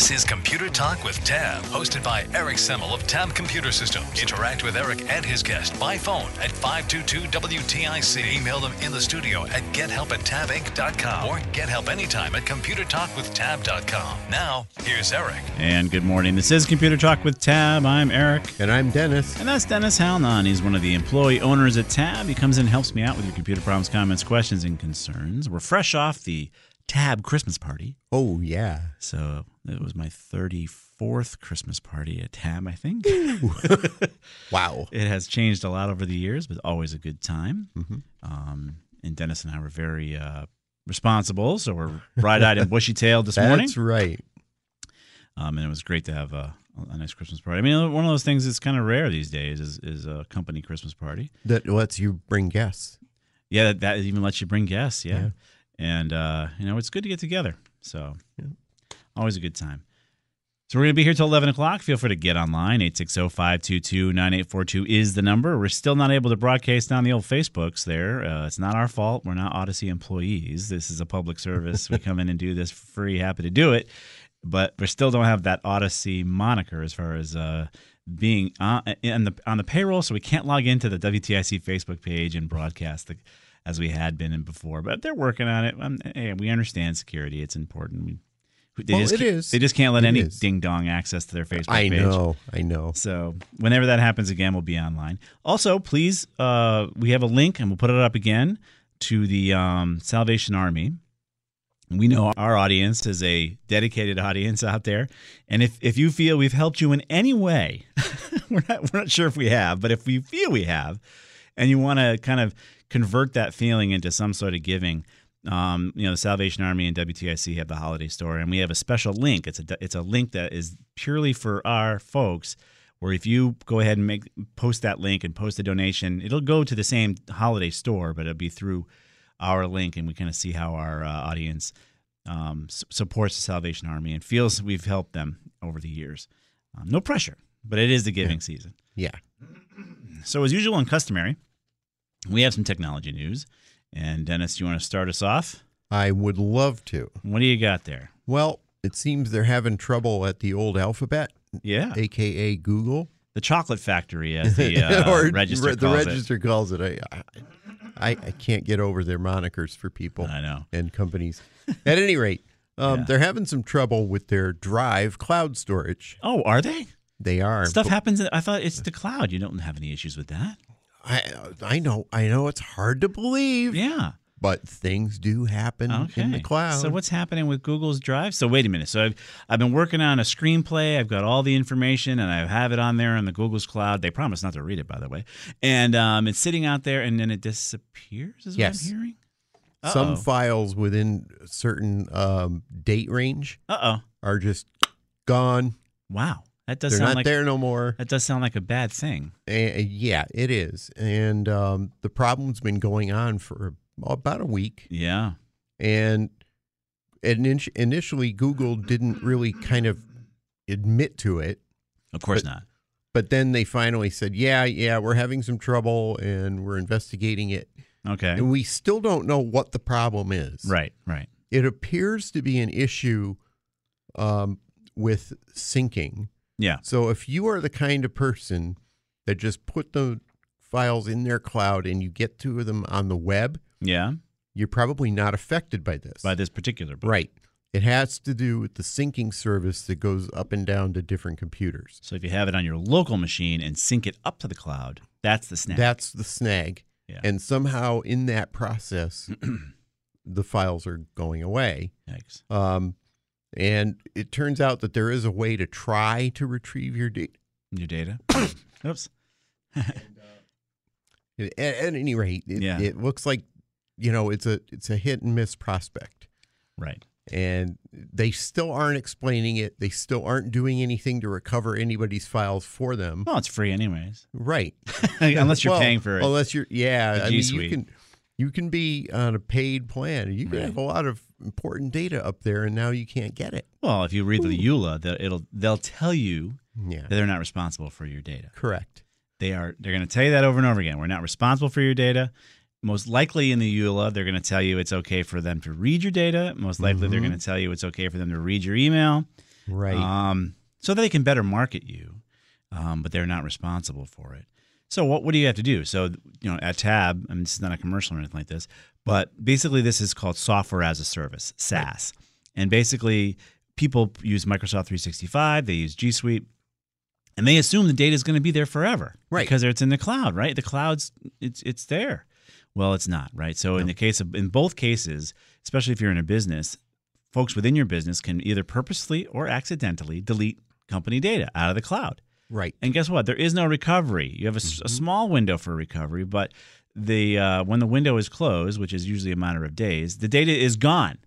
This is Computer Talk with Tab, hosted by Eric Semmel of Tab Computer Systems. Interact with Eric and his guest by phone at 522-WTIC. Email them in the studio at gethelp at tabinc.com or get help anytime at computertalkwithtab.com. Now, here's Eric. And good morning. This is Computer Talk with Tab. I'm Eric. And I'm Dennis. And that's Dennis Halnon. He's one of the employee owners at Tab. He comes in and helps me out with your computer problems, comments, questions, and concerns. We're fresh off the Tab Christmas party. Oh, yeah. So it was my 34th Christmas party at Tab, I think. wow. It has changed a lot over the years, but always a good time. Mm-hmm. Um, and Dennis and I were very uh, responsible. So we're bright eyed and bushy tailed this That's morning. That's right. Um, and it was great to have a, a, nice Christmas party. I mean, one of those things that's kind of rare these days is, is a company Christmas party. That lets you bring guests. Yeah, that, that even lets you bring guests. Yeah. yeah. And, uh, you know, it's good to get together. So, yeah. always a good time. So, we're going to be here till 11 o'clock. Feel free to get online. 860 522 9842 is the number. We're still not able to broadcast down the old Facebooks there. Uh, it's not our fault. We're not Audacy employees. This is a public service. we come in and do this for free. Happy to do it. But we still don't have that Audacy moniker as far as uh, being on, on, the, on the payroll. So, we can't log into the WTIC Facebook page and broadcast the as we had been in before. But they're working on it. Um, hey, we understand security; it's important. We, they well, just it is. They just can't let it any is. ding dong access to their Facebook I page. I know. I know. So whenever that happens again, we'll be online. Also, please, uh, we have a link, and we'll put it up again to the um, Salvation Army. We know our audience is a dedicated audience out there, and if if you feel we've helped you in any way, we're not we're not sure if we have, but if we feel we have, and you want to kind of convert that feeling into some sort of giving. Um, you know, the Salvation Army and WTIC have the holiday store, and we have a special link. It's a it's a link that is purely for our folks. Where if you go ahead and make post that link and post a donation, it'll go to the same holiday store, but it'll be through our link, and we kind of see how our uh, audience um, supports the Salvation Army and feels we've helped them over the years. Um, no pressure, but it is the giving yeah. season. Yeah. So as usual and customary, we have some technology news. And Dennis, you want to start us off? I would love to. What do you got there? Well, it seems they're having trouble at the old alphabet. Yeah. AKA Google. The chocolate factory, as the uh, or register the calls register it. calls it. I, I, I can't get over their monikers for people. I know. And companies. At any rate, um, Yeah. they're having some trouble with their Drive cloud storage. Oh, are they? They are. Stuff happens. I thought it's the cloud. You don't have any issues with that. I I know I know it's hard to believe. Yeah. But things do happen Okay. in the cloud. So what's happening with Google's Drive? So wait a minute. So I've I've been working on a screenplay. I've got all the information, and I have it on there on the Google's cloud. They promise not to read it, by the way. And um, it's sitting out there, and then it disappears. Is Yes. what I'm hearing. Some Uh-oh. files within a certain um, date range Uh oh. are just gone. Wow. That does They're sound not like there no more. that does sound like a bad thing. Yeah, it is. And um, the problem's been going on for about a week. Yeah. And ini- initially, Google didn't really kind of admit to it. Of course But- not. But then they finally said, yeah, yeah, we're having some trouble and we're investigating it. Okay. And we still don't know what the problem is. Right. Right. It appears to be an issue um, with syncing. Yeah. So if you are the kind of person that just put the files in their cloud and you get to them on the web, Yeah. you're probably not affected by this. by this particular book. right. It has to do with the syncing service that goes up and down to different computers. So if you have it on your local machine and sync it up to the cloud, that's the snag. That's the snag. Yeah. And somehow in that process, the files are going away. Yikes. Um, and it turns out that there is a way to try to retrieve your data. Your data. Oops. Uh, at, at any rate, it, Yeah. it looks like you know it's a it's a hit and miss prospect, Right. and they still aren't explaining it. They still aren't doing anything to recover anybody's files for them. Well, it's free anyways. Right. Unless you're Well, paying for it. Unless you're yeah, I mean you can you can be on a paid plan. You can Right. have a lot of important data up there, and now you can't get it. Well, if you read the EULA, they'll, it'll they'll tell you Yeah, that they're not responsible for your data. correct. They are they're going to tell you that over and over again. We're not responsible for your data. Most likely in the EULA, they're going to tell you it's okay for them to read your data. Most likely they're going to tell you it's okay for them to read your email. Right. Um, so that they can better market you, um, but they're not responsible for it. So what what do you have to do? So you know at Tab, I mean this is not a commercial or anything like this, but basically this is called software as a service (SaaS), and basically people use Microsoft 365, they use G Suite, and they assume the data is going to be there forever, Right. Because it's in the cloud, right? The cloud's it's it's there. Well, it's not, right? So in the case of in both cases, especially if you're in a business, folks within your business can either purposely or accidentally delete company data out of the cloud. right. And guess what? There is no recovery. You have a mm-hmm. small window for recovery, but the uh, when the window is closed, which is usually a matter of days, the data is gone.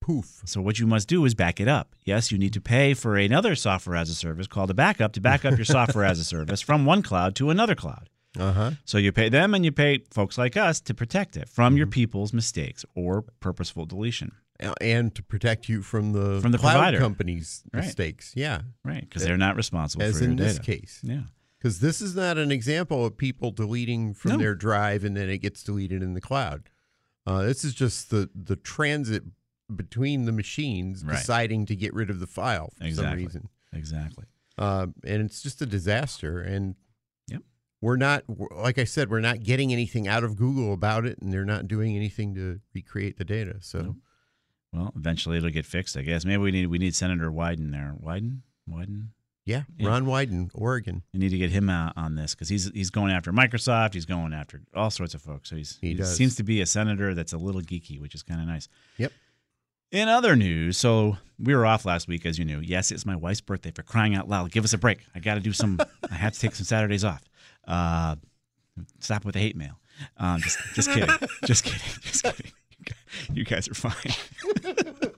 Poof. So what you must do is back it up. Yes, you need to pay for another software as a service called a backup to back up your software as a service from one cloud to another cloud. Uh huh. So you pay them and you pay folks like us to protect it from your people's mistakes or purposeful deletion. And to protect you from the From the cloud provider. company's Right. mistakes. Yeah. Right, because they're not responsible As for your in this case. Yeah. Because this is not an example of people deleting from No. their drive and then it gets deleted in the cloud. Uh, this is just the the transit between the machines Right. deciding to get rid of the file for some reason. Exactly. Um, and it's just a disaster. And Yep. we're not, like I said, we're not getting anything out of Google about it, and they're not doing anything to recreate the data. So Nope. Well, eventually it'll get fixed, I guess. Maybe we need we need Senator Wyden there. Wyden, Wyden. Yeah, Yeah. Ron Wyden, Oregon. We need to get him uh, on this because he's he's going after Microsoft. He's going after all sorts of folks. So he's He does. seems to be a senator that's a little geeky, which is kind of nice. Yep. In other news, so we were off last week, as you knew. Yes, it's my wife's birthday. For crying out loud, give us a break. I got to do some. I have to take some Saturdays off. Uh, stop with the hate mail. Um, just, just kidding. just kidding. Just kidding. You guys are fine.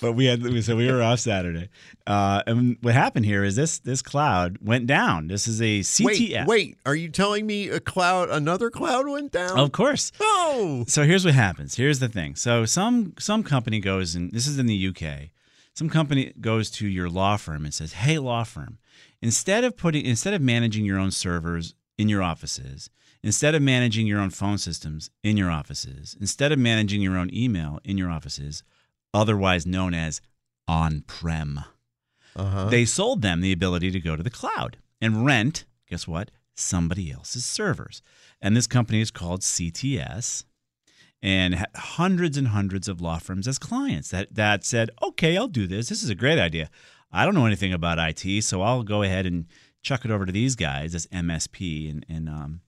but we had so we were off Saturday, uh, and what happened here is this this cloud went down. This is a CTS. Wait, wait, are you telling me a cloud, another cloud went down? Of course. Oh, So here's what happens. Here's the thing. So some some company goes and this is in the UK. Some company goes to your law firm and says, "Hey, law firm, instead of putting instead of managing your own servers in your offices, instead of managing your own phone systems in your offices, instead of managing your own email in your offices, otherwise known as on-prem, uh-huh. they sold them the ability to go to the cloud and rent, guess what? Somebody else's servers. And this company is called CTS and had hundreds and hundreds of law firms as clients that, that said, okay, I'll do this. This is a great idea. I don't know anything about IT, so I'll go ahead and chuck it over to these guys, this MSP in, in, um,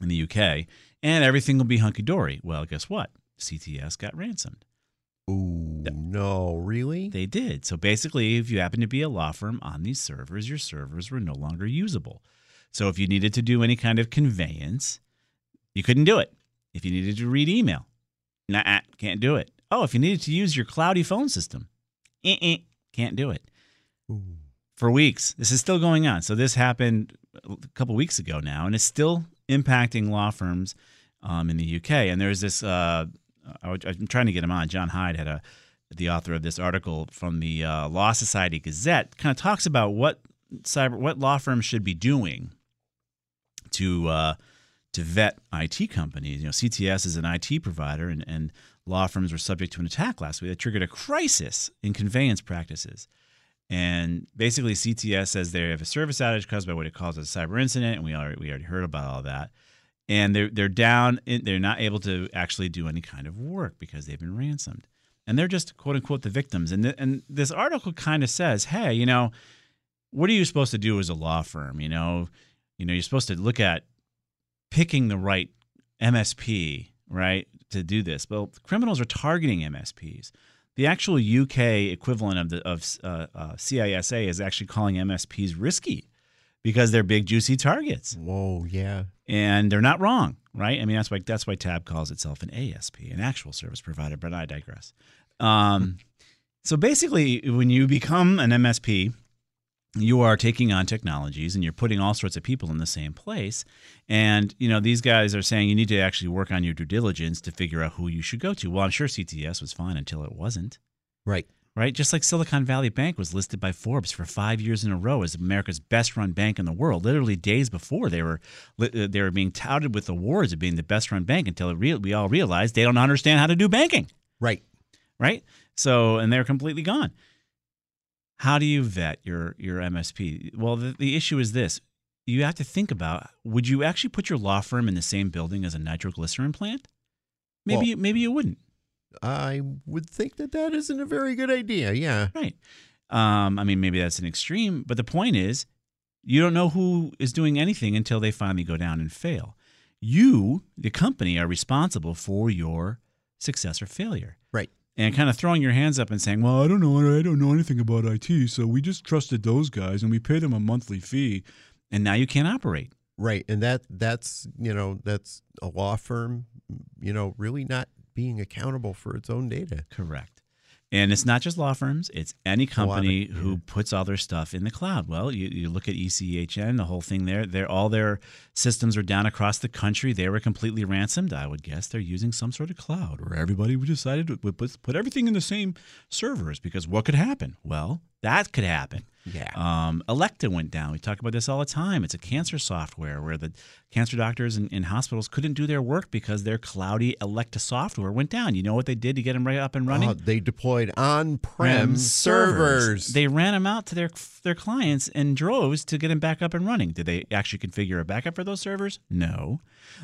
in the UK, and everything will be hunky dory. Well, guess what? CTS got ransomed. Ooh, no, really? They did. So basically, if you happen to be a law firm on these servers, your servers were no longer usable. So if you needed to do any kind of conveyance, you couldn't do it. If you needed to read email, nah, can't do it. Oh, if you needed to use your cloudy phone system, eh-eh, can't do it. Ooh. For weeks. This is still going on. So this happened a couple weeks ago now, and it's still impacting law firms um, in the UK. And there's this. Uh, I, am trying to get him on. John Hyde had a the author of this article from the uh, Law Society Gazette. Kind of talks about what cyber what law firms should be doing to uh, to vet IT companies. You know, CTS is an IT provider, and, and law firms were subject to an attack last week that triggered a crisis in conveyance practices. And basically, CTS says they have a service outage caused by what it calls a cyber incident, and we already we already heard about all that. And they're they're down. They're not able to actually do any kind of work because they've been ransomed, and they're just quote unquote the victims. And th- and this article kind of says, hey, you know, what are you supposed to do as a law firm? You know, you know, you're supposed to look at picking the right MSP, right, to do this. Well, criminals are targeting MSPs. The actual UK equivalent of the of uh, uh, CISA is actually calling MSPs risky because they're big juicy targets, Whoa, yeah. And they're not wrong, right? I mean that's why that's why Tab calls itself an ASP, an actual service provider. But I digress. Um, so basically, when you become an MSP, you are taking on technologies and you're putting all sorts of people in the same place and you know these guys are saying you need to actually work on your due diligence to figure out who you should go to well i'm sure cts was fine until it wasn't Right. Right just like silicon valley bank was listed by forbes for five years in a row as america's best run bank in the world literally days before they were uh, they were being touted with awards of being the best run bank until we all realized they don't understand how to do banking Right. right? So, and they're completely gone. How do you vet your your MSP? Well, the, the issue is this: you have to think about would you actually put your law firm in the same building as a nitroglycerin plant? Maybe Well- maybe you wouldn't, I would think that that isn't a very good idea. Yeah. right? Um, I mean, maybe that's an extreme, but the point is, you don't know who is doing anything until they finally go down and fail. You, the company, are responsible for your success or failure. Right. and kind of throwing your hands up and saying, "Well, I don't know, I don't know anything about IT, so we just trusted those guys and we paid them a monthly fee, and now you can't operate." Right. And that that's you know, that's a law firm, you know, really not being accountable for its own data. Correct. And it's not just law firms; it's any lot of- company yeah. who puts all their stuff in the cloud. Well, you, you look at ECHN, the whole thing there. They're all their systems are down across the country. They were completely ransomed. I would guess they're using some sort of cloud where everybody decided to put, put everything in the same servers because what could happen? Well, that could happen. Yeah. Um, Elekta went down. We talk about this all the time. It's a cancer software where the cancer doctors in, in hospitals couldn't do their work because their cloudy Elekta software went down. You know what they did to get them right up and running? Uh, they deployed on-prem Prem servers. They ran them out to their their clients in droves to get them back up and running. Did they actually configure a backup for those servers? No,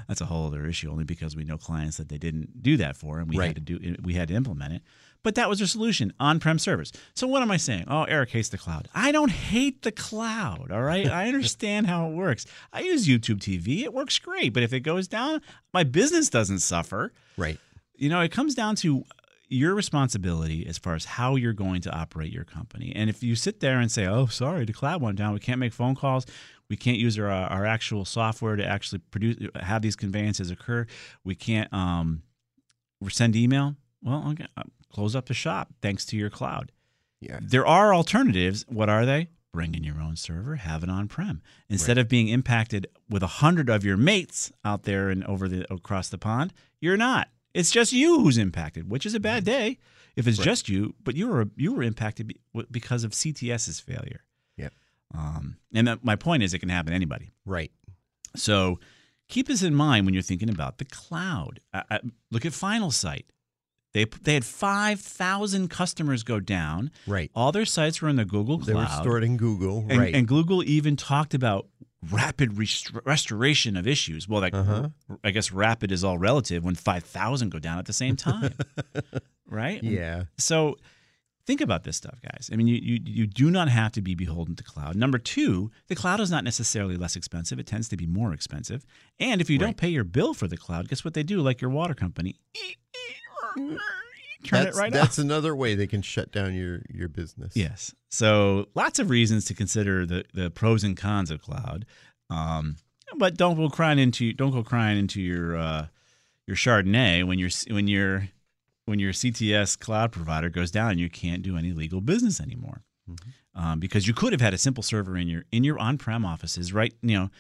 that's a whole other issue. Only because we know clients that they didn't do that for, and we Right. had to do we had to implement it. But that was their solution: on-prem servers. So what am I saying? Oh, Eric hates the cloud. I don't hate the cloud. All right, I understand how it works. I use YouTube TV. It works great. But if it goes down, my business doesn't suffer right. you know, it comes down to your responsibility as far as how you're going to operate your company. And if you sit there and say, "Oh, sorry, the cloud went down. We can't make phone calls. We can't use our our actual software to actually produce have these conveyances occur. We can't um, send email." Well, okay, uh, close up the shop thanks to your cloud. Yeah. There are alternatives. What are they? Bring in your own server, have it on prem. Instead of being impacted with a hundred of your mates out there and over the across the pond, you're not. It's just you who's impacted, which is a bad day if it's just you. But you were you were impacted because of CTS's failure. Yep. Um, and my point is, it can happen to anybody. Right. So keep this in mind when you're thinking about the cloud. I, I, look at Finalsite. They they had five thousand customers go down. Right. All their sites were in the Google Cloud. They were stored in Google. and, right. and Google even talked about rapid rest- restoration of issues. Well, like Uh-huh. I guess rapid is all relative when five thousand go down at the same time, right? yeah. So think about this stuff, guys. I mean, you, you you do not have to be beholden to cloud. Number two, the cloud is not necessarily less expensive. It tends to be more expensive. And if you don't pay your bill for the cloud, guess what they do? Like your water company, turn that's, it right That's off. another way they can shut down your your business. Yes. So lots of reasons to consider the the pros and cons of cloud. Um, but don't go crying into don't go crying into your uh, your Chardonnay when your when your when your CTS cloud provider goes down and you can't do any legal business anymore. Um, because you could have had a simple server in your in your on-prem offices, right? You know,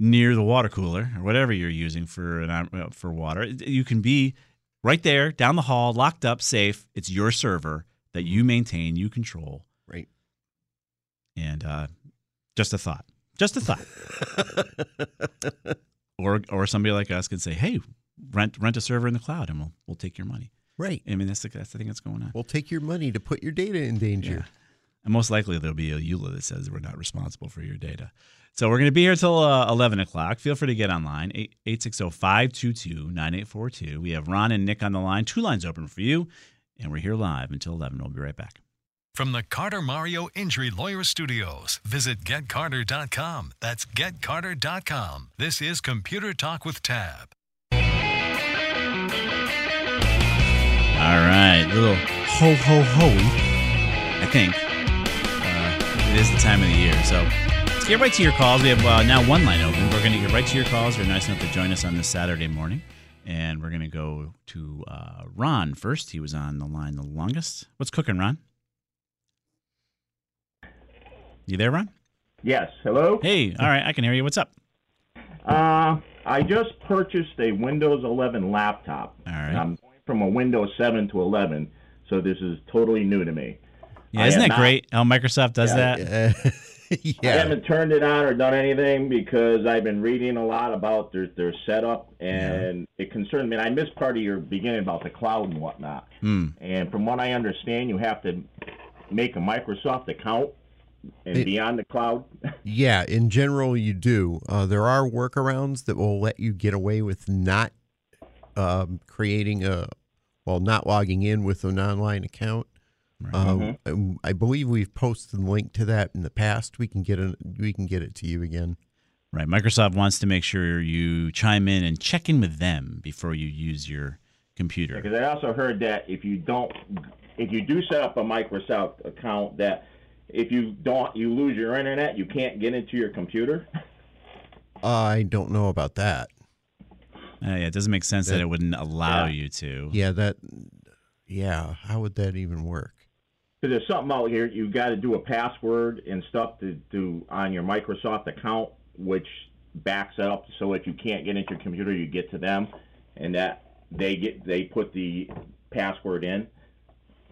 near the water cooler or whatever you're using for an uh, for water. You can be right there down the hall, locked up, safe. It's your server that you maintain, you control, Right. and uh, just a thought, just a thought. or or somebody like us can say, hey, rent rent a server in the cloud, and we'll we'll take your money. Right. I mean, that's the that's the thing that's going on. We'll take your money to put your data in danger. And most likely there'll be a EULA that says we're not responsible for your data. So we're going to be here till uh, 11 o'clock. Feel free to get online, 860 522 9842. We have Ron and Nick on the line. Two lines open for you, and we're here live until 11. We'll be right back. From the Carter Mario Injury Lawyer Studios, visit getcarter.com. That's getcarter.com. This is Computer Talk with Tab. All right, little ho ho ho. I think uh, it is the time of the year, so let's get right to your calls. We have uh, now one line open. We're going to get right to your calls. You're nice enough to join us on this Saturday morning, and we're going to go to uh, Ron first. He was on the line the longest. What's cooking, Ron? You there, Ron? Yes. Hello. Hey, all right, I can hear you. What's up? Uh, I just purchased a Windows 11 laptop. All right. I'm going from a Windows 7 to 11, so this is totally new to me. Yeah, I isn't that not- great how Microsoft does that? Uh, I haven't turned it on or done anything because I've been reading a lot about their their setup, and it concerns me. And I missed part of your beginning about the cloud and whatnot. Hmm. And from what I understand, you have to make a Microsoft account and It- be on the cloud. Yeah, in general, you do. Uh, there are workarounds that will let you get away with not um, creating a, well, not logging in with an online account. Uh, um, I believe we've posted the link to that in the past. We can get it. We can get it to you again. Right. Microsoft wants to make sure you chime in and check in with them before you use your computer. Because I also heard that if you don't, if you do set up a Microsoft account, that if you don't, you lose your internet, you can't get into your computer. I don't know about that. Uh, yeah, it doesn't make sense that, That- it wouldn't allow Yeah. you to. Yeah, that. Yeah, how would that even work? Because there's something out here, you got to do a password and stuff to do on your Microsoft account, which backs up. So if you can't get into your computer, you get to them, and that they get they put the password in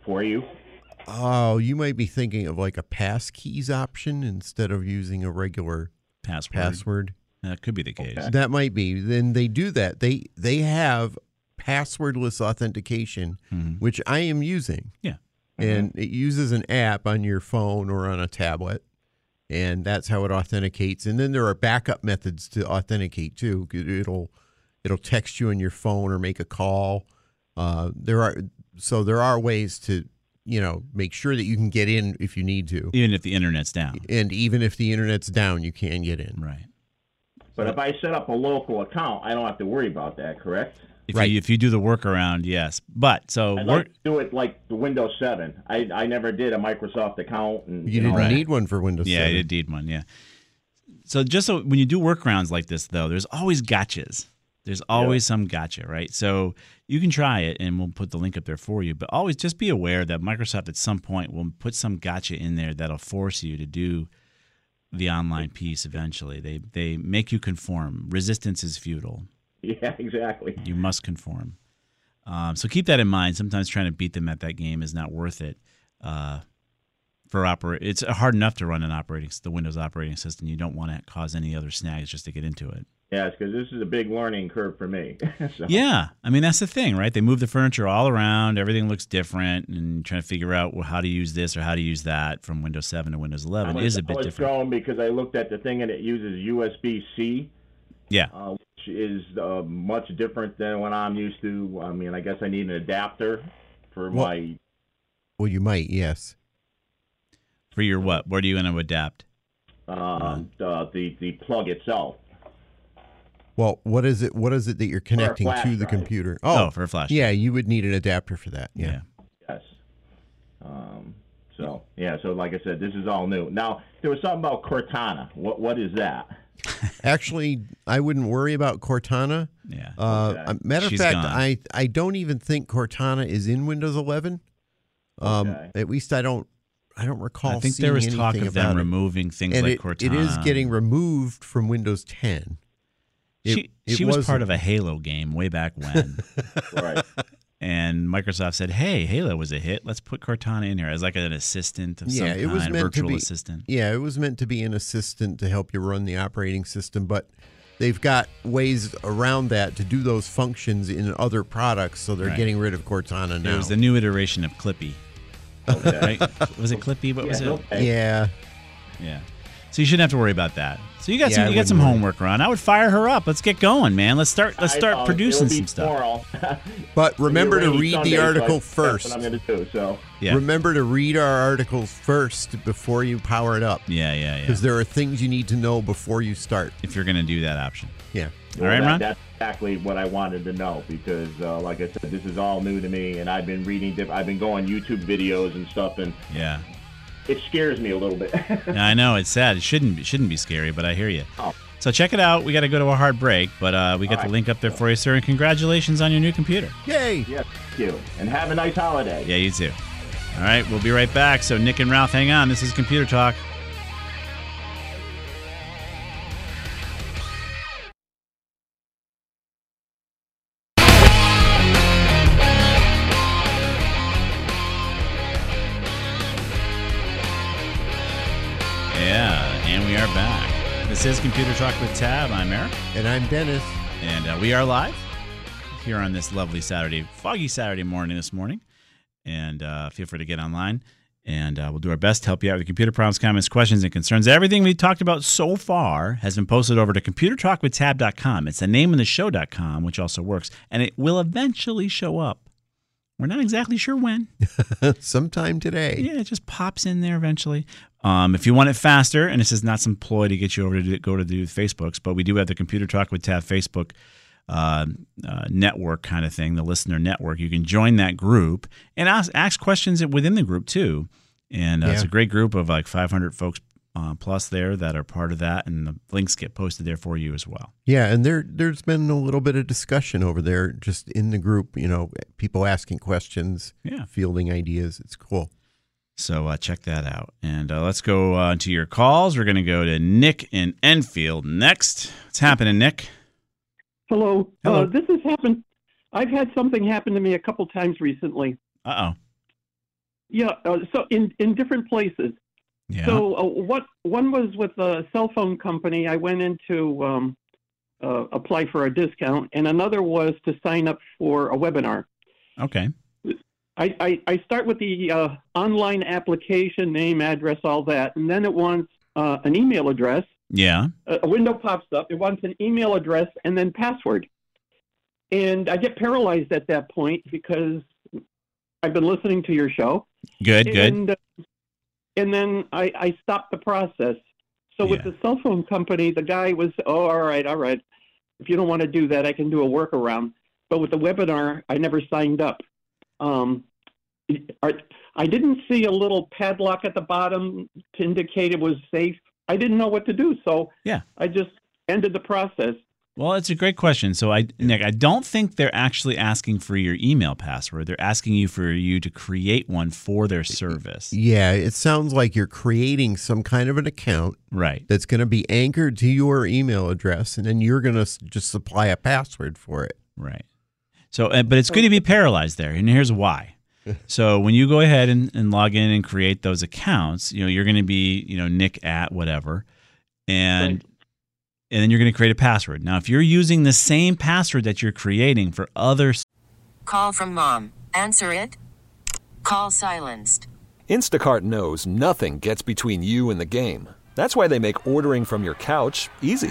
for you. Oh, you might be thinking of like a pass keys option instead of using a regular Password. password. That could be the case. That might be. Then they do that. They they have passwordless authentication, Mhm. which I am using. Yeah. And it uses an app on your phone or on a tablet, and that's how it authenticates. And then there are backup methods to authenticate too. It'll it'll text you on your phone or make a call. Uh, there are so there are ways to you know make sure that you can get in if you need to, Even if the internet's down. and even if the internet's down, you can get in. Right. But if I set up a local account, I don't have to worry about that. Correct? If Right. you if you do the workaround, yes. But so I'd work like do it like the Windows 7. I, I never did a Microsoft account. And, You and all didn't that. need one for Windows. Yeah, 7. I did need one. Yeah. So just so when you do workarounds like this, though, there's always gotchas. There's always some gotcha, right? So you can try it, and we'll put the link up there for you. But always just be aware that Microsoft at some point will put some gotcha in there that'll force you to do the online piece eventually. They they make you conform. Resistance is futile. Yeah, exactly. You must conform. Um, so keep that in mind. Sometimes trying to beat them at that game is not worth it. Uh, for operate, it's hard enough to run an operating the Windows operating system. You don't want to cause any other snags just to get into it. Yes, because this is a big learning curve for me. so, Yeah, I mean that's the thing, right? They move the furniture all around. Everything looks different, and trying to figure out well, how to use this or how to use that from Windows 7 to Windows 11 I was, is a I bit was different. thrown because I looked at the thing and it uses USB C, Yeah, uh, which is uh, much different than what I'm used to. I mean, I guess I need an adapter for Well- my. Well, you might, yes. for your what? Where do you want to adapt? Uh, the, the the plug itself. Well, what is it? What is it that you're connecting flash to the drive. computer? Oh, for a flash Yeah, you would need an adapter for that. Yeah. Yeah. Yes. Um, so yeah, so like I said, this is all new. Now there was something about Cortana. What what is that? Actually, I wouldn't worry about Cortana. Yeah. Uh, Okay. matter She's of fact, gone. I I don't even think Cortana is in Windows 11. Um, Okay. At least I don't I don't recall. I think seeing there was talk of them it. removing things and like it, Cortana. it is getting removed from Windows 10. It- she she was part of a Halo game way back when, Right. And Microsoft said, "Hey, Halo was a hit. Let's put Cortana in here as like an assistant of Yeah, some it was kind, meant to virtual be- assistant." Yeah, it was meant to be an assistant to help you run the operating system, but they've got ways around that to do those functions in other products, so they're Right. getting rid of Cortana now. It was the new iteration of Clippy. Oh, right? Was it Clippy? What was it? okay. Yeah. Yeah. So you shouldn't have to worry about that. So you got Yeah, some I you got some worry. homework Ron. I would fire her up. Let's get going, man. Let's start let's start uh, producing some stuff. But remember to read Sunday, the so I- article that's first. what I'm going to do. So Yeah. Remember to read our articles first before you power it up. yeah, yeah, yeah. Because there are things you need to know before you start. If you're going to do that option. Yeah. All right, that- Ron? That's exactly what I wanted to know because, uh, like I said, this is all new to me, and I've been reading. Diff- I've been going YouTube videos and stuff, and Yeah. It scares me a little bit. Yeah, I know it's sad. It shouldn't it shouldn't be scary, but I hear you. Oh. So check it out. We got to go to a hard break, but uh, we got All the link up there for you, sir. And congratulations on your new computer. Yay. yes, thank you, and have a nice holiday. Yeah, you too. All right, we'll be right back. So Nick and Ralph, hang on. This is Computer Talk. This is Computer Talk with Tab. I'm Eric. And I'm Dennis. And uh, we are live here on this lovely Saturday, foggy Saturday morning this morning. And uh, feel free to get online. And uh, we'll do our best to help you out with computer problems, comments, questions, and concerns. Everything we talked about so far has been posted over to computertalkwithtab.com. It's the name of the show.com, which also works. And it will eventually show up. We're not exactly sure when. Sometime today. Yeah, it just pops in there eventually. Um, if you want it faster, and this is not some ploy to get you over to do, go to do Facebooks, but we do have the Computer Talk with Tab Facebook uh, uh, network kind of thing, the listener network. You can join that group and ask, ask questions within the group too. And uh, it's a great group of like 500 folks uh, plus there that are part of that, and the links get posted there for you as well. Yeah, and there there's been a little bit of discussion over there just in the group, you know, people asking questions, Yeah. fielding ideas. It's cool. So uh, check that out. And uh, let's go uh, to your calls. We're going to go to Nick in Enfield next. What's happening, Nick? Hello. Hello. Uh, this has happened. I've had something happen to me a couple times recently. Uh oh. Yeah. Uh, so in in different places. Yeah. So uh, what one was with a cell phone company. I went in to um, uh, apply for a discount, and another was to sign up for a webinar. okay. I, I, I start with the uh, online application, name, address, all that, and then it wants uh, an email address. Yeah. a a window pops up. It wants an email address and then password. And I get paralyzed at that point because I've been listening to your show. Good. Good. And, uh, and then I, I stopped the process. So with the cell phone company, the guy was, oh, all right, all right. If you don't want to do that, I can do a workaround. But with the webinar, I never signed up. Um, are, I didn't see a little padlock at the bottom to indicate it was safe. I didn't know what to do, so Yeah. I just ended the process. Well, it's a great question. So, I, Nick, I don't think they're actually asking for your email password. They're asking you for you to create one for their service. Yeah, it sounds like you're creating some kind of an account Right. that's going to be anchored to your email address, and then you're going to just supply a password for it. Right. So, uh, but it's good to be paralyzed there, and here's why. So, when you go ahead and, and log in and create those accounts, you know you're going to be, you know, Nick at whatever, and Right. and then you're going to create a password. Now, if you're using the same password that you're creating for other Call from mom. Answer it. Call silenced. Instacart knows nothing gets between you and the game. That's why they make ordering from your couch easy.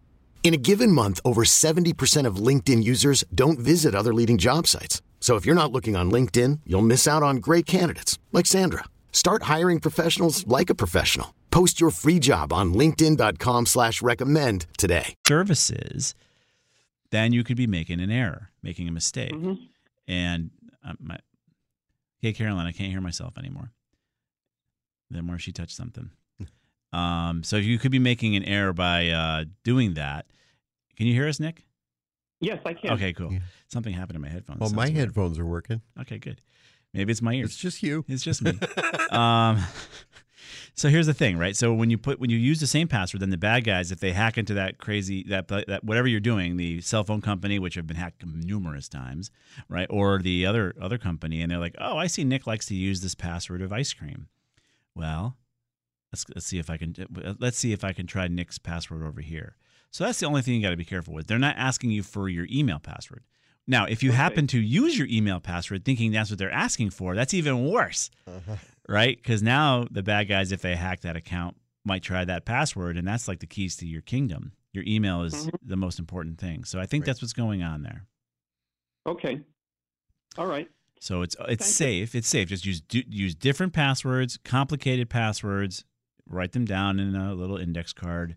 In a given month, over 70% of LinkedIn users don't visit other leading job sites. So if you're not looking on LinkedIn, you'll miss out on great candidates like Sandra. Start hiring professionals like a professional. Post your free job on linkedin.com slash recommend today. services, then you could be making an error, making a mistake. Mm-hmm. And um, my, hey, Caroline, I can't hear myself anymore. Then where she touched something. Um, so you could be making an error by uh, doing that. Can you hear us, Nick? Yes, I can. Okay, cool. Something happened to my headphones. Well, Sounds my weird. headphones are working. Okay, good. Maybe it's my ears. It's just you. It's just me. um, so here's the thing, right? So when you put when you use the same password, then the bad guys, if they hack into that crazy that that whatever you're doing, the cell phone company, which have been hacked numerous times, right, or the other other company, and they're like, oh, I see Nick likes to use this password of ice cream. Well, let's let's see if I can let's see if I can try Nick's password over here. So that's the only thing you got to be careful with. They're not asking you for your email password. Now, if you happen to use your email password thinking that's what they're asking for, that's even worse, right? Because now the bad guys, if they hack that account, might try that password, and that's like the keys to your kingdom. Your email is Mhm. the most important thing. So I think that's what's going on there. Okay. All right. So it's it's safe. It's safe. Just use do, use different passwords, complicated passwords. Write them down in a little index card.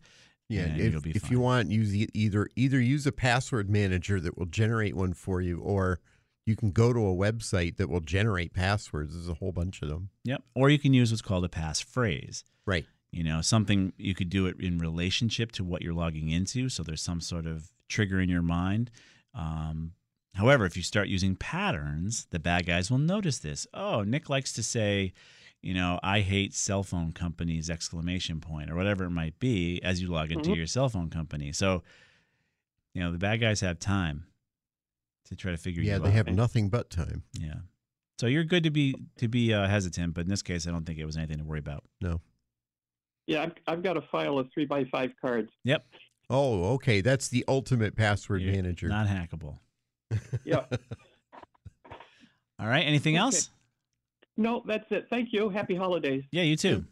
Yeah, if, if you want, use either either use a password manager that will generate one for you, or you can go to a website that will generate passwords. There's a whole bunch of them. Yep. Or you can use what's called a passphrase. Right. You know, something you could do it in relationship to what you're logging into. So there's some sort of trigger in your mind. Um, however, if you start using patterns, the bad guys will notice this. Oh, Nick likes to say, you know, I hate cell phone companies, exclamation point, or whatever it might be as you log into Mhm. your cell phone company. So, you know, the bad guys have time to try to figure you out. Yeah, they have nothing but time. Yeah. So you're good to be to be uh, hesitant, but in this case, I don't think it was anything to worry about. No. Yeah, I've, I've got a file of three by five cards. Yep. Oh, okay. That's the ultimate password You're manager. Not hackable. Yeah. All right. Anything Okay. else? No, that's it. Thank you. Happy holidays. Yeah, you too.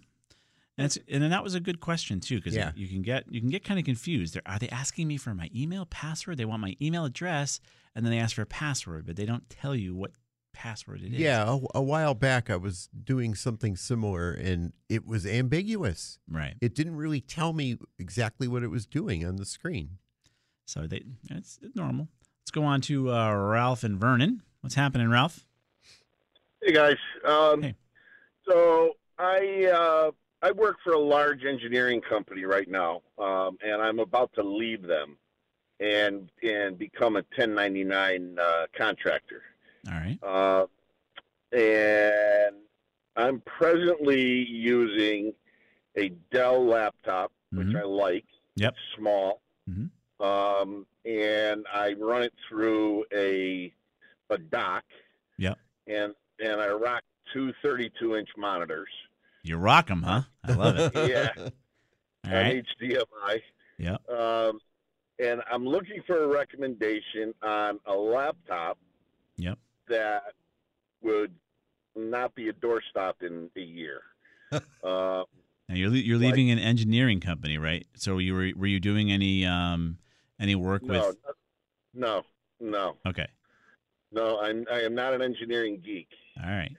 And and then that was a good question too, because Yeah. you can get you can get kind of confused. They're, are they asking me for my email password? They want my email address, and then they ask for a password, but they don't tell you what password it is. Yeah, a, a while back I was doing something similar and it was ambiguous. Right. It didn't really tell me exactly what it was doing on the screen. So they it's normal. Let's go on to uh, Ralph and Vernon. What's happening, Ralph? Hey guys. Um, So I uh, I work for a large engineering company right now, um, and I'm about to leave them and and become a 1099 uh, contractor. All right. Uh, and I'm presently using a Dell laptop, which Mhm. I like. Yep. It's small. Mhm. Um, and I run it through a a dock, Yep. and and I rock two 32 inch monitors. You rock them, huh? I love it. yeah, All on right. HDMI. Yep. Um, and I'm looking for a recommendation on a laptop Yep. that would not be a doorstop in a year. uh, Now you're you're Like- leaving an engineering company, right? So you were were you doing any um any work no, with? no, no, Okay. No. I'm I am not an engineering geek. All right.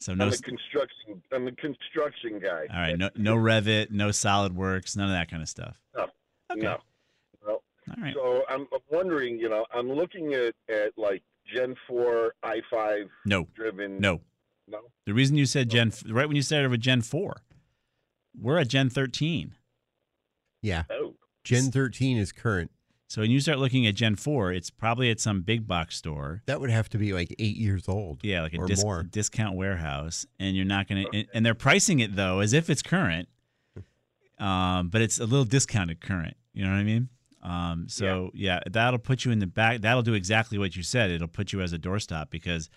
So no. I'm a s- construction. I'm a construction guy. All right. No no Revit, no SolidWorks, none of that kind of stuff. No, no, no. All right. So I'm wondering, you know, I'm looking at, at like Gen 4 i5 No. driven. No. No. The reason you said Gen right when you started with Gen four, we're at Gen thirteen. Yeah. Oh. Gen 13 is current. So when you start looking at Gen four, it's probably at some big box store. That would have to be like eight years old. Yeah, like a or dis- more. discount warehouse, and you're not gonna. And, and they're pricing it though as if it's current, um, but it's a little discounted current. You know what I mean? Um, so yeah. that'll put you in the back. That'll do exactly what you said. It'll put you as a doorstop because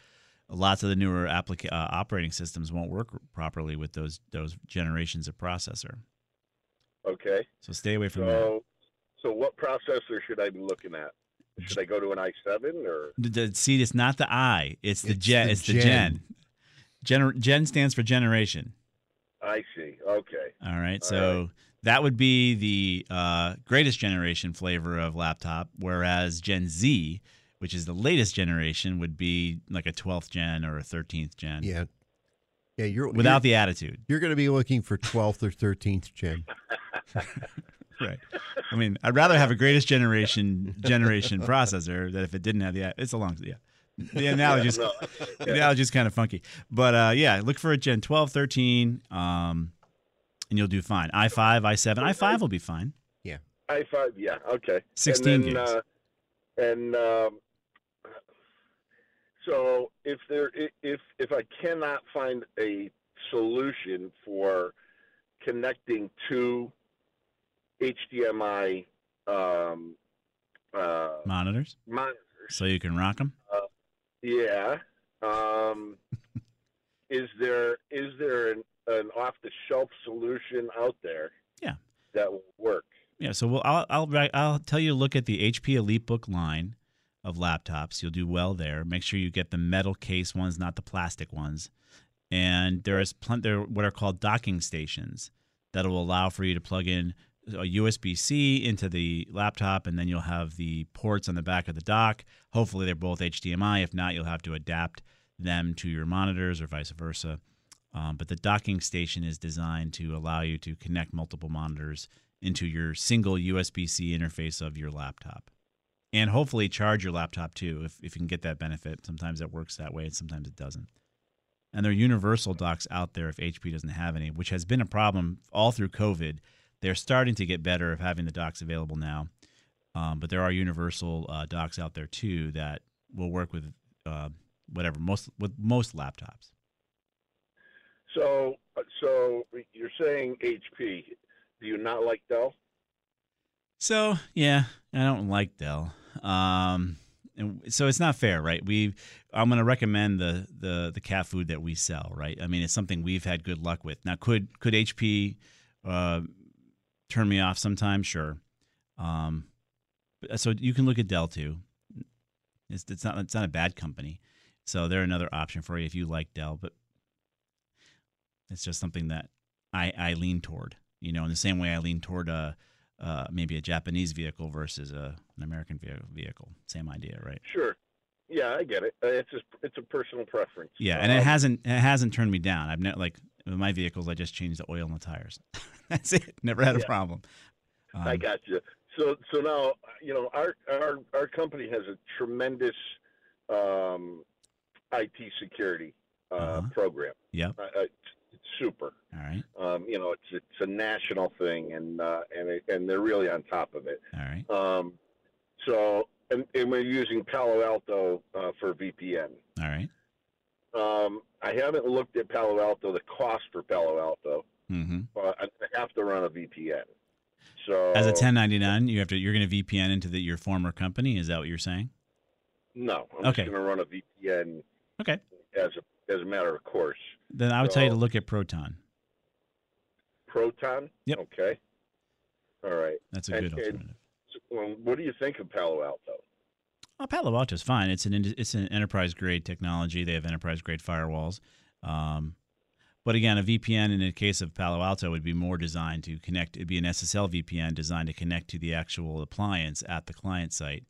lots of the newer applica- uh, operating systems won't work properly with those those generations of processor. Okay. So stay away from that. So, so what processor should I be looking at? Should I go to an i7 or? The, the- see, it's not the I. It's the It's gen. the it's the gen. gen. Gen stands for generation. I see. Okay. All right. All So that would be the uh, greatest generation flavor of laptop, whereas Gen Z, which is the latest generation, would be like a 12th gen or a 13th gen. Yeah. Yeah, you're Without you're- the attitude. You're going to be looking for 12th or 13th gen. Right. I mean, I'd rather have a greatest generation generation processor that if it didn't have the it's a long yeah. The analogy's no. the analogy's kind of funky. But uh, yeah, look for a Gen 12, 13, um, and you'll do fine. i5, i7, i5 will be fine. Yeah. I five, yeah, okay. 16 and then, gigs. Uh, and um, so if there, if if I cannot find a solution for connecting two HDMI um, uh, Monitors, monitors, so you can rock them. uh, yeah. Um, is there is there an, an off the shelf solution out there? Yeah. That will work. Yeah, so we'll, I'll, I'll I'll tell you to look at the HP EliteBook line of laptops. You'll do well there. Make sure you get the metal case ones, not the plastic ones. And there is plenty. There what are called docking stations that will allow for you to plug in a USB C into the laptop, and then you'll have the ports on the back of the dock. Hopefully, they're both HDMI. If not, you'll have to adapt them to your monitors or vice versa. Um, but the docking station is designed to allow you to connect multiple monitors into your single USB C interface of your laptop. And hopefully charge your laptop too, if, if you can get that benefit. Sometimes it works that way and sometimes it doesn't. And there are universal docks out there if HP doesn't have any, which has been a problem all through COVID. They're starting to get better of having the docks available now. Um, but there are universal uh, docks out there too that will work with uh, whatever most with most laptops. So, so you're saying HP? Do you not like Dell? So yeah, I don't like Dell. Um, and so it's not fair, right? We I'm going to recommend the the the cat food that we sell, right? I mean, it's something we've had good luck with. Now, could could HP uh, turn me off sometimes, Sure. Um, so you can look at Dell too. It's it's not it's not a bad company. So they're another option for you if you like Dell, but it's just something that I I lean toward. You know, in the same way I lean toward a uh, maybe a Japanese vehicle versus a, an American vehicle. Same idea, right? Sure. Yeah, I get it. Uh, It's just it's a personal preference. Yeah, and it Um, hasn't it hasn't turned me down. I've never like with my vehicles. I just changed the oil and the tires. That's it. Never had a Yeah. problem. I Um, got you. So so now you know our our our company has a tremendous um, IT security uh, Uh-huh. program. Yeah, Uh, uh, it's, it's super. All right. Um, you know, it's it's a national thing, and uh, and it, and they're really on top of it. All right. Um, so and, and we're using Palo Alto uh, for VPN. All right. Um, I haven't looked at Palo Alto, the cost for Palo Alto, Mm-hmm. but I have to run a VPN. So As a 1099, you have to you're going to VPN into the, your former company. Is that what you're saying? No, I'm Okay. just going to run a VPN Okay. as a as a matter of course. Then I would tell you to look at Proton. Proton. Yep. Okay. All right. That's a And- good alternative. so, well, what do you think of Palo Alto? Oh, Palo Alto is fine. It's an it's an enterprise grade technology. They have enterprise grade firewalls. Um, but again, a VPN in the case of Palo Alto would be more designed to connect. It'd be an SSL VPN designed to connect to the actual appliance at the client site,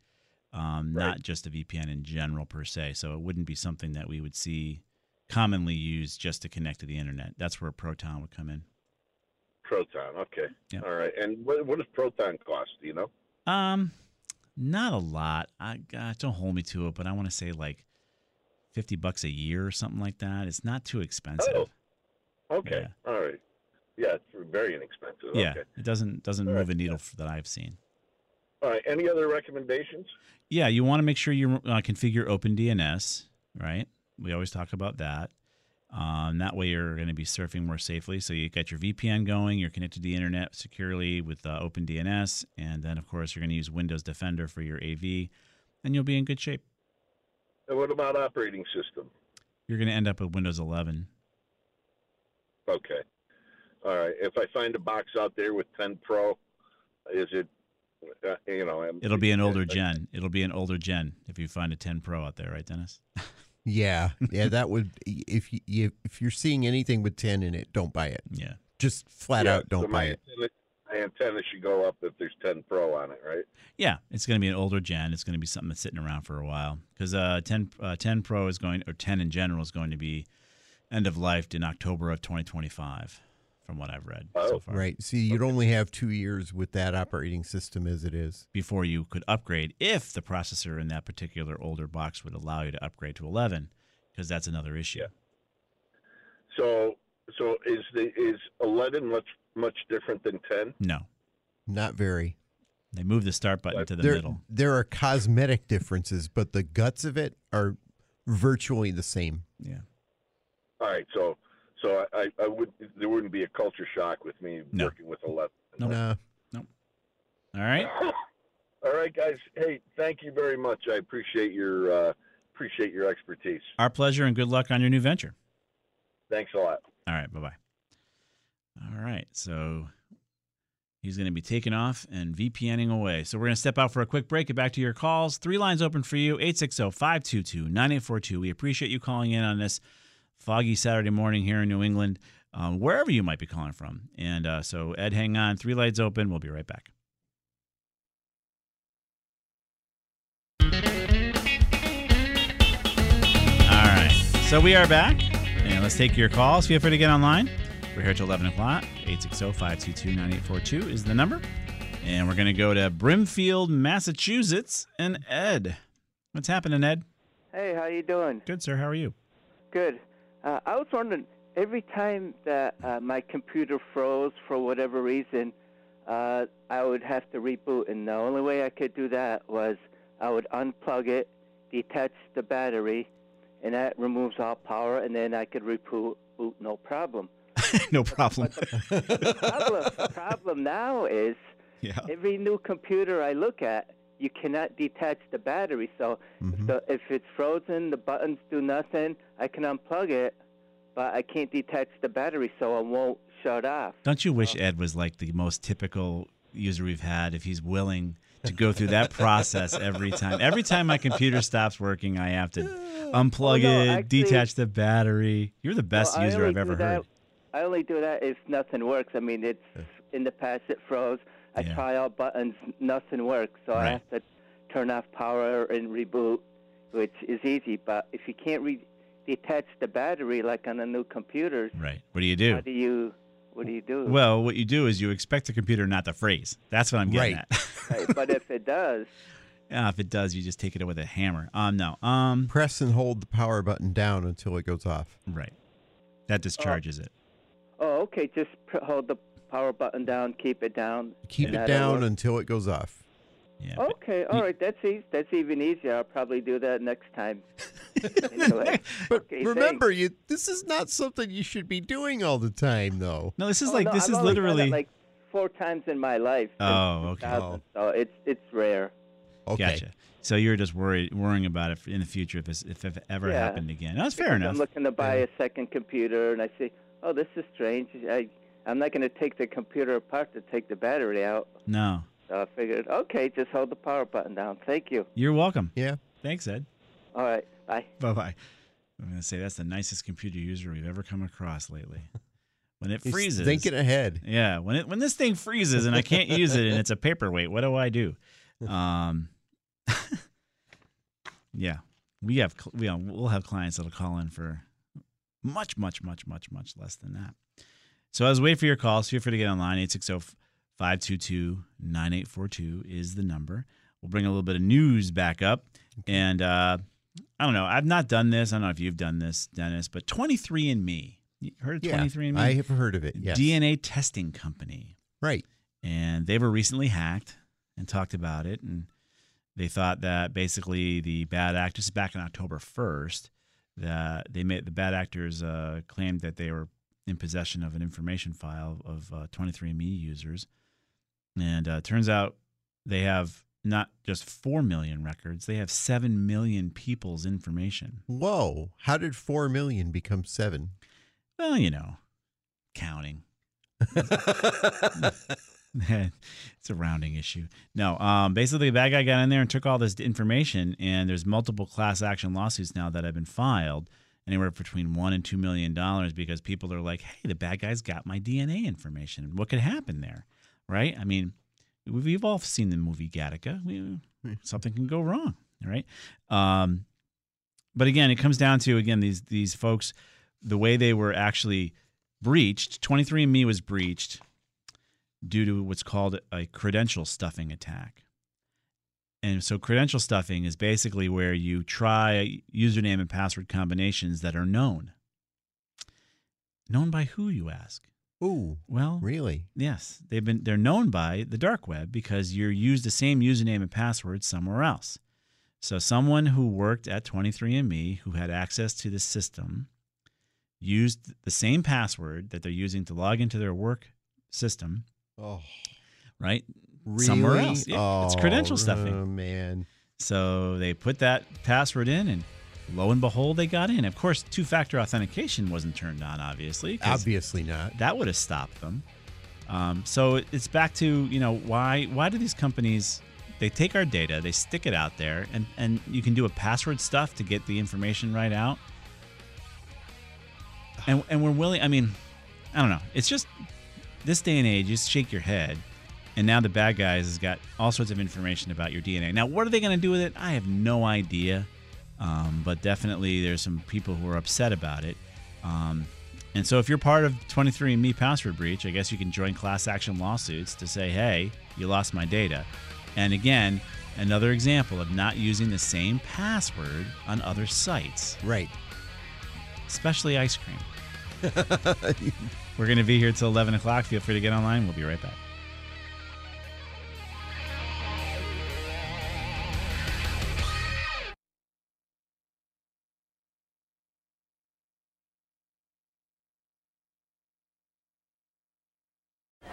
um, not just a VPN in general per se. So it wouldn't be something that we would see commonly used just to connect to the internet. That's where Proton would come in. Proton. Okay. Yeah. All right. And what, what does Proton cost? Do you know? Um, not a lot. I gosh, don't hold me to it, but I want to say like fifty bucks a year or something like that. It's not too expensive. Oh. Okay. All right. Yeah, it's very inexpensive. Yeah, Okay. it doesn't doesn't All move right. a needle f that I've seen. All right. Any other recommendations? Yeah, you want to make sure you uh, configure OpenDNS, right? We always talk about that. Um, that way, you're going to be surfing more safely. So you got your VPN going, you're connected to the internet securely with uh, OpenDNS, and then of course you're going to use Windows Defender for your AV, and you'll be in good shape. And what about operating system? You're going to end up with Windows 11. Okay. All right. If I find a box out there with 10 Pro, is it, uh, you know, am- It'll be an older gen. It'll be an older gen if you find a 10 Pro out there, right, Dennis? Yeah, yeah, that would if you if you're seeing anything with ten in it, don't buy it. Yeah, just flat Yeah, out don't so buy my it. antenna- antenna should go up if there's 10 Pro on it, right? Yeah, it's going to be an older gen. It's going to be something that's sitting around for a while because uh, 10, uh, 10 Pro is going, or 10 in general is going to be end of life in October of 2025, from what I've read oh. so far. Right. See, you'd only have two years with that operating system as it is. Before you could upgrade, if the processor in that particular older box would allow you to upgrade to 11, because that's another issue. So, so is the is 11 much much different than 10? No, Not very. they move the start button to the there, middle. There are cosmetic differences, but the guts of it are virtually the same. Yeah. All right, so so I, I, I would there wouldn't be a culture shock with me No. working with 11. No. No, no. All right. All right, guys. Hey, thank you very much. I appreciate your uh, appreciate your expertise. Our pleasure and good luck on your new venture. Thanks a lot. All right. Bye bye. All right. So he's going to be taking off and VPNing away. So we're going to step out for a quick break. Get back to your calls. Three lines open for you 860 522 9842. We appreciate you calling in on this foggy Saturday morning here in New England, um, wherever you might be calling from. And uh, so, Ed, hang on. Three lights open. We'll be right back. All right. So we are back. And let's take your calls. Feel free to get online. We're here till 11 o'clock. 860 522 9842 is the number. And we're going to go to Brimfield, Massachusetts. And Ed. What's happening, Ed? Hey, how you doing? Good, sir. How are you? Good. Uh, I was wondering, every time that uh, my computer froze for whatever reason, uh, I would have to reboot, and the only way I could do that was I would unplug it, detach the battery, and that removes all power, and then I could reboot boot, no problem. no problem. problem, problem now is Yeah. every new computer I look at, you cannot detach the battery. So, mm-hmm. so if it's frozen, the buttons do nothing. I can unplug it, but I can't detach the battery, so it won't shut off. Don't you wish Ed was like the most typical user we've had if he's willing to go through that process every time? Every time my computer stops working, I have to oh, unplug Oh, no, it, actually- detach the battery. You're the best Well, user I've ever that- heard. I only do that if nothing works. I mean, it's in the past it froze. I Yeah. try all buttons, nothing works, so I have to turn off power and reboot, which is easy. But if you can't re- detach the battery like on a new computer, Right. What do you do? How do you? What do you do? Well, what you do is you expect the computer not to freeze. That's what I'm getting Right. at. Right, but if it does, yeah, if it does, you just take it with a hammer. Um, no. Um, Press and hold the power button down until it goes off. right. That discharges it. oh, okay, just pr- hold the power button down, keep it down. Keep it down until it goes off. Yeah. Okay, all right, that's easy. That's even easier. I'll probably do that next time. anyway, But okay, remember, you this is not something you should be doing all the time, though. No, this is Oh, like no, this I've is only done it, literally. like four times in my life. Oh, okay. 2000, So it's it's rare. Okay. Gotcha. So you're just worried, worrying about it in the future if this, if it ever Yeah. happened again. Oh, that's fair Because enough. I'm looking to buy a second computer, and I say, "Oh, this is strange. I I'm not going to take the computer apart to take the battery out." No, So I figured, okay, just hold the power button down. Thank you. you're welcome. Yeah. Thanks, Ed. All right, bye. Bye bye. I'm gonna say that's the nicest computer user we've ever come across lately. When it He's freezes, thinking ahead. Yeah, when it when this thing freezes and I can't use it and it's a paperweight, what do I do? Um, yeah, we have cl- we we'll have clients that'll call in for much much much much much less than that. So as we wait for your calls. Feel free to get online. 860-522-9842 is the number. We'll bring a little bit of news back up. And uh, I don't know. I've not done this. I don't know if you've done this, Dennis, but 23andMe. You heard of Yeah, 23andMe? I have heard of it. Yes. DNA testing company. Right. And they were recently hacked and talked about it. And they thought that basically the bad actors, back on October 1st, that they made the bad actors uh, claimed that they were in possession of an information file of uh, 23andMe users. And uh, turns out they have not just 4 million records, they have 7 million people's information. Whoa. How did 4 million become 7? Well, you know, counting. it's a rounding issue. No, um, basically, the bad guy got in there and took all this information, and there's multiple class action lawsuits now that have been filed, anywhere between one and two million dollars, because people are like, "Hey, the bad guy's got my DNA information. What could happen there?" right? I mean, we've all seen the movie Gattaca. We, something can go wrong, right? Um, but again, it comes down to again these these folks, the way they were actually breached. 23andMe was breached due to what's called a credential stuffing attack. And so, credential stuffing is basically where you try username and password combinations that are known. Known by who, you ask? Ooh. Well, really? Yes, they've been they're known by the dark web because you're use the same username and password somewhere else. So someone who worked at 23andMe who had access to the system used the same password that they're using to log into their work system. Oh. Right? Really? Somewhere else. Yeah, oh, it's credential stuffing. Oh, man. So they put that password in and lo and behold they got in. Of course, two-factor authentication wasn't turned on obviously. Obviously not. that would have stopped them. Um, so it's back to you know why why do these companies they take our data they stick it out there and and you can do a password stuff to get the information right out and and we're willing I mean I don't know it's just this day and age you just shake your head and now the bad guys has got all sorts of information about your DNA now what are they going to do with it I have no idea um, but definitely there's some people who are upset about it um, and so if you're part of 23andMe password breach, I guess you can join class action lawsuits to say, hey, you lost my data. And again, another example of not using the same password on other sites. Right. Especially ice cream. We're going to be here till 11 o'clock. Feel free to get online. We'll be right back.